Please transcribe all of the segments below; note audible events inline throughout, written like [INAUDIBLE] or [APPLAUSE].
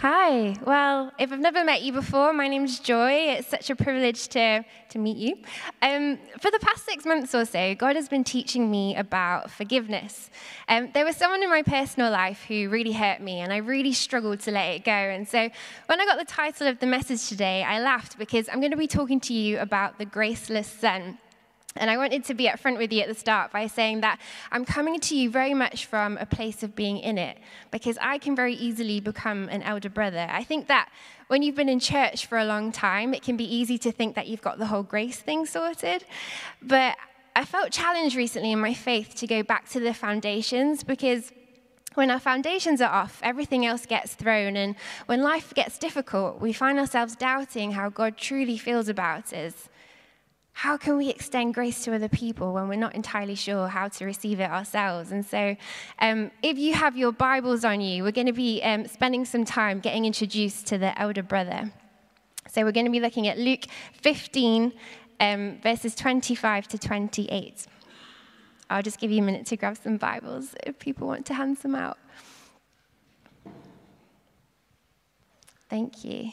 Hi. Well, if I've never met you before, my name's Joy. It's such a privilege to, to meet you. Um, for the past six months or so, God has been teaching me about forgiveness. Um, there was someone in my personal life who really hurt me, and I really struggled to let it go. And so when I got the title of the message today, I laughed because I'm going to be talking to you about the graceless son. And I wanted to be upfront with you at the start by saying that I'm coming to you very much from a place of being in it, because I can very easily become an elder brother. I think that when you've been in church for a long time, it can be easy to think that you've got the whole grace thing sorted. But I felt challenged recently in my faith to go back to the foundations because when our foundations are off, everything else gets thrown. And when life gets difficult, we find ourselves doubting how God truly feels about us. How can we extend grace to other people when we're not entirely sure how to receive it ourselves? And so, um, if you have your Bibles on you, we're going to be um, spending some time getting introduced to the elder brother. So, we're going to be looking at Luke 15, um, verses 25 to 28. I'll just give you a minute to grab some Bibles if people want to hand some out. Thank you.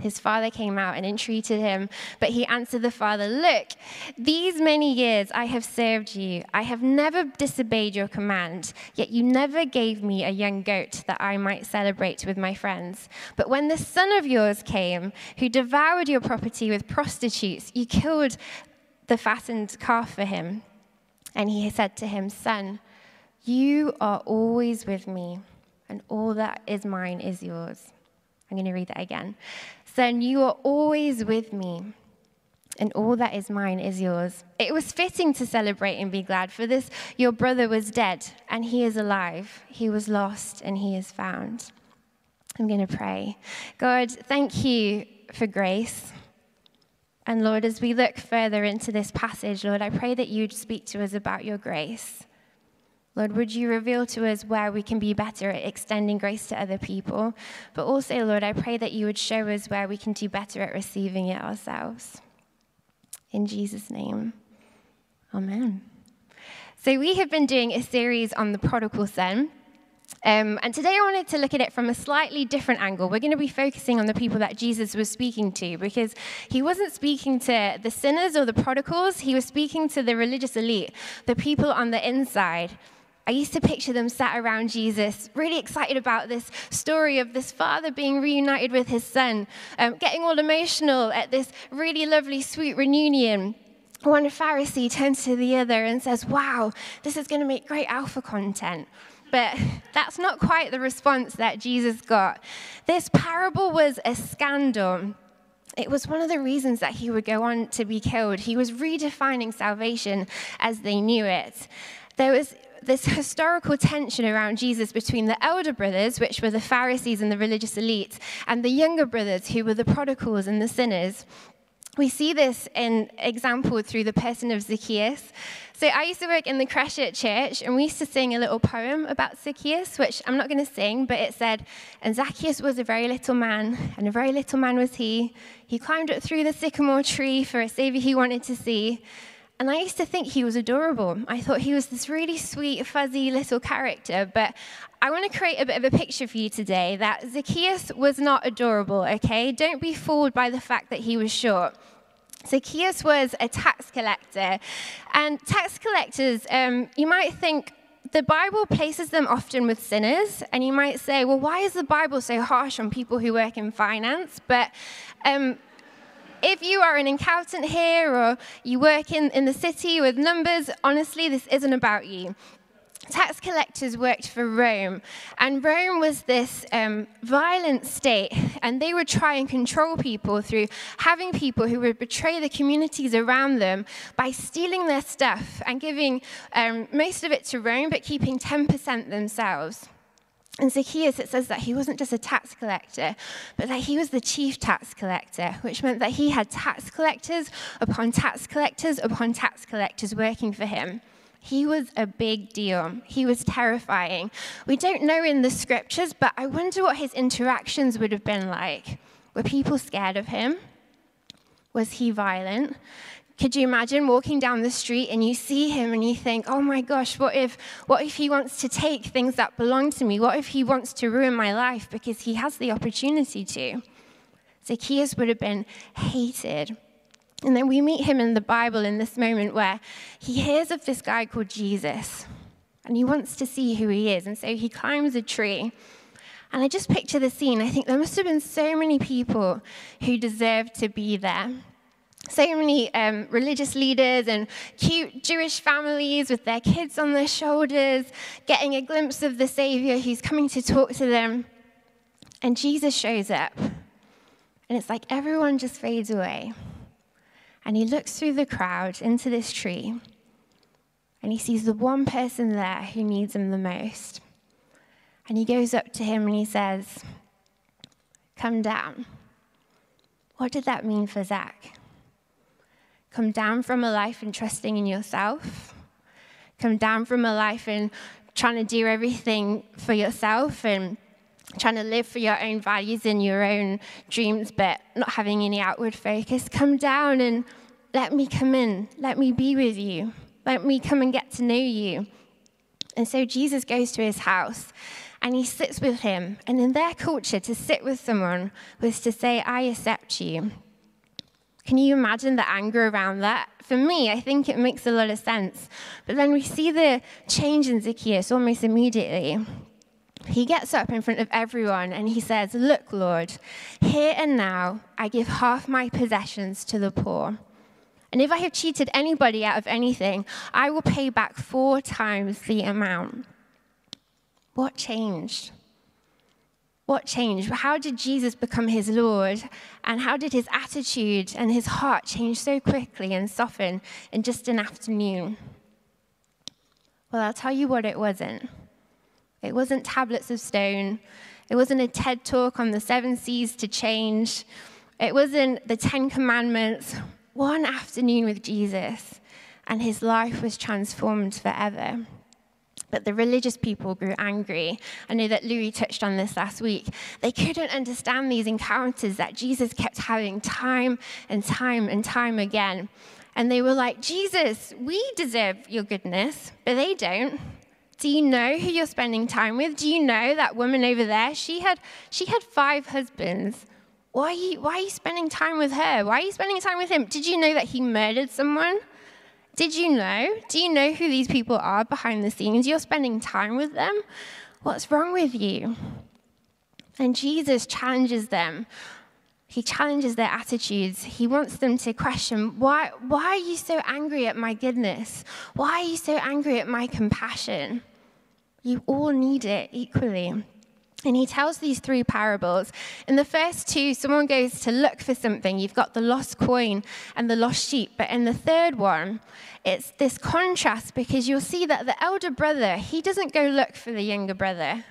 His father came out and entreated him, but he answered the father, Look, these many years I have served you. I have never disobeyed your command, yet you never gave me a young goat that I might celebrate with my friends. But when this son of yours came, who devoured your property with prostitutes, you killed the fattened calf for him. And he said to him, Son, you are always with me, and all that is mine is yours. I'm going to read that again. Son, you are always with me, and all that is mine is yours. It was fitting to celebrate and be glad, for this your brother was dead, and he is alive. He was lost, and he is found. I'm going to pray. God, thank you for grace. And Lord, as we look further into this passage, Lord, I pray that you'd speak to us about your grace. Lord, would you reveal to us where we can be better at extending grace to other people? But also, Lord, I pray that you would show us where we can do better at receiving it ourselves. In Jesus' name, amen. So, we have been doing a series on the prodigal son. Um, and today I wanted to look at it from a slightly different angle. We're going to be focusing on the people that Jesus was speaking to because he wasn't speaking to the sinners or the prodigals, he was speaking to the religious elite, the people on the inside. I used to picture them sat around Jesus, really excited about this story of this father being reunited with his son, um, getting all emotional at this really lovely, sweet reunion. One Pharisee turns to the other and says, Wow, this is going to make great alpha content. But [LAUGHS] that's not quite the response that Jesus got. This parable was a scandal. It was one of the reasons that he would go on to be killed. He was redefining salvation as they knew it. There was this historical tension around Jesus between the elder brothers, which were the Pharisees and the religious elite, and the younger brothers, who were the prodigals and the sinners. We see this in example through the person of Zacchaeus. So I used to work in the crèche at church, and we used to sing a little poem about Zacchaeus, which I'm not going to sing, but it said, And Zacchaeus was a very little man, and a very little man was he. He climbed up through the sycamore tree for a savior he wanted to see. And I used to think he was adorable. I thought he was this really sweet, fuzzy little character. But I want to create a bit of a picture for you today that Zacchaeus was not adorable, okay? Don't be fooled by the fact that he was short. Zacchaeus was a tax collector. And tax collectors, um, you might think, the Bible places them often with sinners, and you might say, well, why is the Bible so harsh on people who work in finance? But um, if you are an accountant here or you work in, in the city with numbers, honestly, this isn't about you. tax collectors worked for Rome, and Rome was this um, violent state, and they would try and control people through having people who would betray the communities around them by stealing their stuff and giving um, most of it to Rome, but keeping 10% themselves. And Zacchaeus, it says that he wasn't just a tax collector, but that he was the chief tax collector, which meant that he had tax collectors upon tax collectors upon tax collectors working for him. He was a big deal. He was terrifying. We don't know in the scriptures, but I wonder what his interactions would have been like. Were people scared of him? Was he violent? Could you imagine walking down the street and you see him and you think, oh my gosh, what if, what if he wants to take things that belong to me? What if he wants to ruin my life because he has the opportunity to? Zacchaeus would have been hated. And then we meet him in the Bible in this moment where he hears of this guy called Jesus and he wants to see who he is. And so he climbs a tree. And I just picture the scene. I think there must have been so many people who deserved to be there so many um, religious leaders and cute Jewish families with their kids on their shoulders, getting a glimpse of the Savior who's coming to talk to them. And Jesus shows up. And it's like everyone just fades away. And he looks through the crowd into this tree. And he sees the one person there who needs him the most. And he goes up to him and he says, Come down. What did that mean for Zach? Come down from a life in trusting in yourself. Come down from a life in trying to do everything for yourself and trying to live for your own values and your own dreams, but not having any outward focus. Come down and let me come in. Let me be with you. Let me come and get to know you. And so Jesus goes to his house and he sits with him. And in their culture, to sit with someone was to say, I accept you. Can you imagine the anger around that? For me, I think it makes a lot of sense. But then we see the change in Zacchaeus almost immediately. He gets up in front of everyone and he says, Look, Lord, here and now I give half my possessions to the poor. And if I have cheated anybody out of anything, I will pay back four times the amount. What changed? What changed? How did Jesus become his Lord? And how did his attitude and his heart change so quickly and soften in just an afternoon? Well, I'll tell you what it wasn't. It wasn't tablets of stone. It wasn't a TED talk on the seven seas to change. It wasn't the Ten Commandments. One afternoon with Jesus, and his life was transformed forever. But the religious people grew angry. I know that Louis touched on this last week. They couldn't understand these encounters that Jesus kept having time and time and time again. And they were like, Jesus, we deserve your goodness, but they don't. Do you know who you're spending time with? Do you know that woman over there? She had, she had five husbands. Why are, you, why are you spending time with her? Why are you spending time with him? Did you know that he murdered someone? Did you know? Do you know who these people are behind the scenes? You're spending time with them. What's wrong with you? And Jesus challenges them. He challenges their attitudes. He wants them to question why, why are you so angry at my goodness? Why are you so angry at my compassion? You all need it equally. And he tells these three parables. In the first two, someone goes to look for something. You've got the lost coin and the lost sheep. But in the third one, it's this contrast because you'll see that the elder brother, he doesn't go look for the younger brother.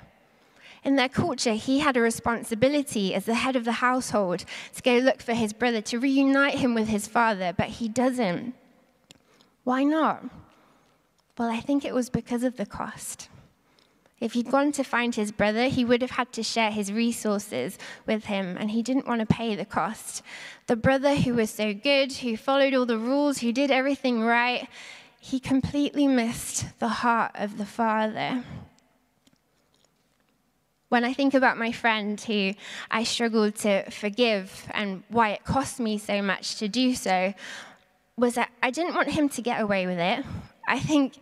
In their culture, he had a responsibility as the head of the household to go look for his brother, to reunite him with his father, but he doesn't. Why not? Well, I think it was because of the cost. If he'd gone to find his brother, he would have had to share his resources with him, and he didn't want to pay the cost. The brother who was so good, who followed all the rules, who did everything right, he completely missed the heart of the father. When I think about my friend who I struggled to forgive and why it cost me so much to do so, was that I didn't want him to get away with it. I think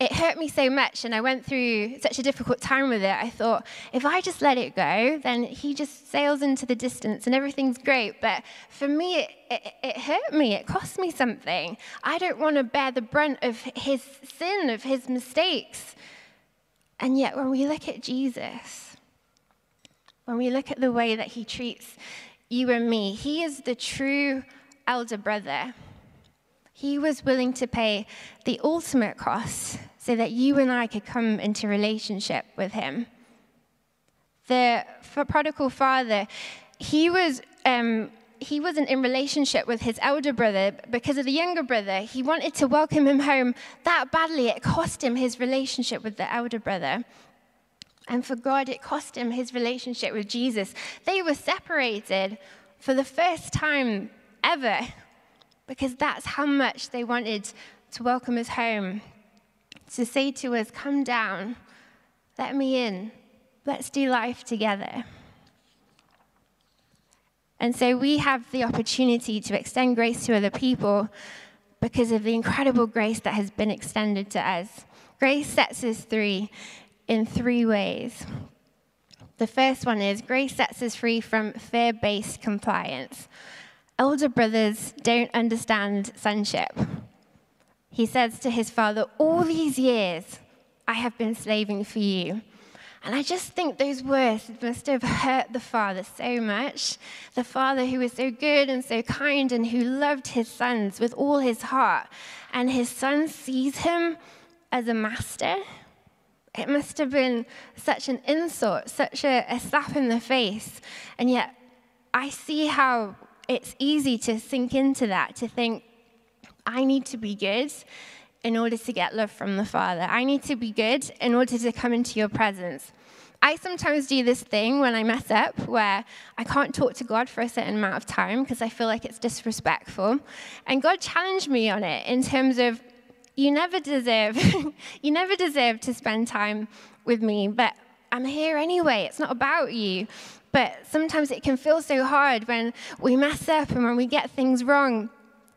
it hurt me so much and I went through such a difficult time with it. I thought, if I just let it go, then he just sails into the distance and everything's great. But for me, it, it, it hurt me. It cost me something. I don't want to bear the brunt of his sin, of his mistakes. And yet, when we look at Jesus, when we look at the way that he treats you and me, he is the true elder brother. He was willing to pay the ultimate cost so that you and I could come into relationship with him. The prodigal father, he was um, he wasn't in relationship with his elder brother because of the younger brother. He wanted to welcome him home that badly, it cost him his relationship with the elder brother. And for God, it cost him his relationship with Jesus. They were separated for the first time ever because that's how much they wanted to welcome us home. To say to us, Come down, let me in, let's do life together. And so we have the opportunity to extend grace to other people because of the incredible grace that has been extended to us. Grace sets us free in three ways. The first one is grace sets us free from fear based compliance. Elder brothers don't understand sonship. He says to his father, All these years I have been slaving for you. And I just think those words must have hurt the father so much. The father who was so good and so kind and who loved his sons with all his heart. And his son sees him as a master. It must have been such an insult, such a, a slap in the face. And yet, I see how it's easy to sink into that, to think, I need to be good in order to get love from the Father. I need to be good in order to come into your presence. I sometimes do this thing when I mess up where I can't talk to God for a certain amount of time because I feel like it's disrespectful. And God challenged me on it in terms of you never deserve [LAUGHS] you never deserve to spend time with me, but I'm here anyway. It's not about you. But sometimes it can feel so hard when we mess up and when we get things wrong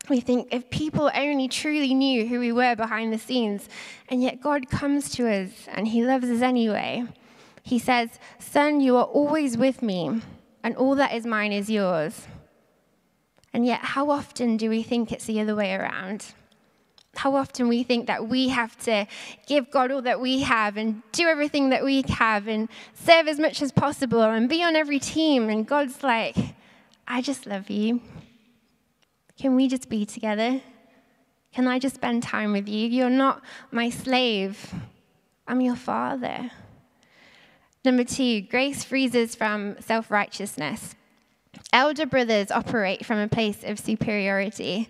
we think if people only truly knew who we were behind the scenes, and yet God comes to us and He loves us anyway. He says, Son, you are always with me, and all that is mine is yours. And yet, how often do we think it's the other way around? How often we think that we have to give God all that we have and do everything that we have and serve as much as possible and be on every team. And God's like, I just love you. Can we just be together? Can I just spend time with you? You're not my slave, I'm your father. Number two, grace freezes from self righteousness. Elder brothers operate from a place of superiority.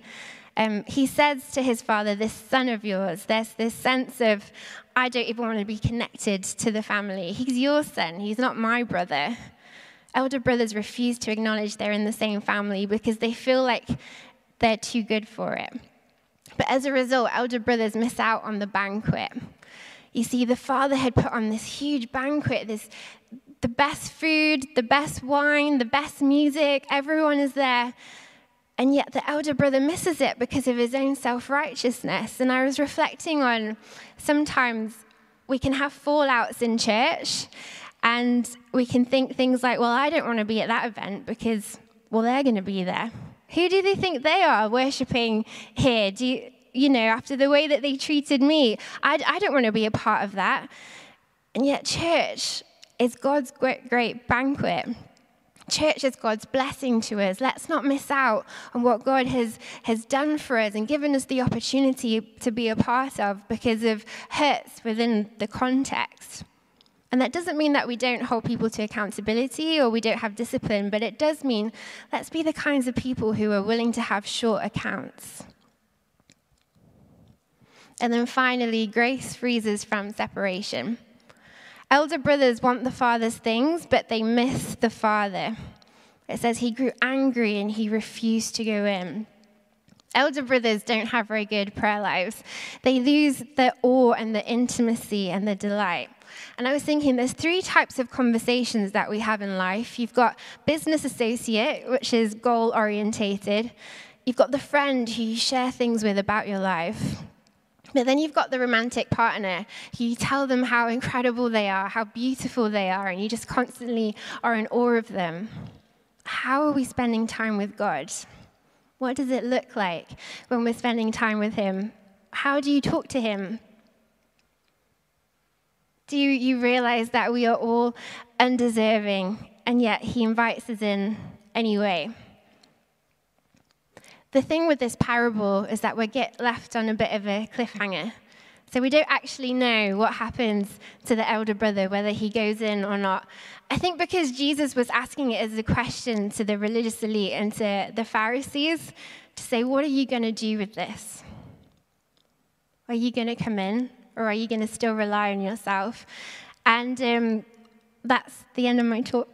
Um, he says to his father, This son of yours, there's this sense of, I don't even want to be connected to the family. He's your son, he's not my brother. Elder brothers refuse to acknowledge they're in the same family because they feel like they're too good for it. But as a result, elder brothers miss out on the banquet. You see, the father had put on this huge banquet, this the best food, the best wine, the best music, everyone is there. And yet the elder brother misses it because of his own self righteousness. And I was reflecting on sometimes we can have fallouts in church and we can think things like, well, I don't want to be at that event because, well, they're going to be there. Who do they think they are worshipping here? Do you, you know, after the way that they treated me? I, I don't want to be a part of that. And yet, church is God's great, great banquet. Church is God's blessing to us. Let's not miss out on what God has, has done for us and given us the opportunity to be a part of because of hurts within the context. And that doesn't mean that we don't hold people to accountability or we don't have discipline, but it does mean let's be the kinds of people who are willing to have short accounts. And then finally, grace freezes from separation. Elder brothers want the father's things, but they miss the father. It says he grew angry and he refused to go in. Elder brothers don't have very good prayer lives. They lose the awe and the intimacy and the delight. And I was thinking there's three types of conversations that we have in life. You've got business associate, which is goal orientated. You've got the friend who you share things with about your life. But then you've got the romantic partner. You tell them how incredible they are, how beautiful they are, and you just constantly are in awe of them. How are we spending time with God? What does it look like when we're spending time with Him? How do you talk to Him? Do you realize that we are all undeserving, and yet He invites us in anyway? The thing with this parable is that we get left on a bit of a cliffhanger. So we don't actually know what happens to the elder brother, whether he goes in or not. I think because Jesus was asking it as a question to the religious elite and to the Pharisees to say, What are you going to do with this? Are you going to come in or are you going to still rely on yourself? And um, that's the end of my talk.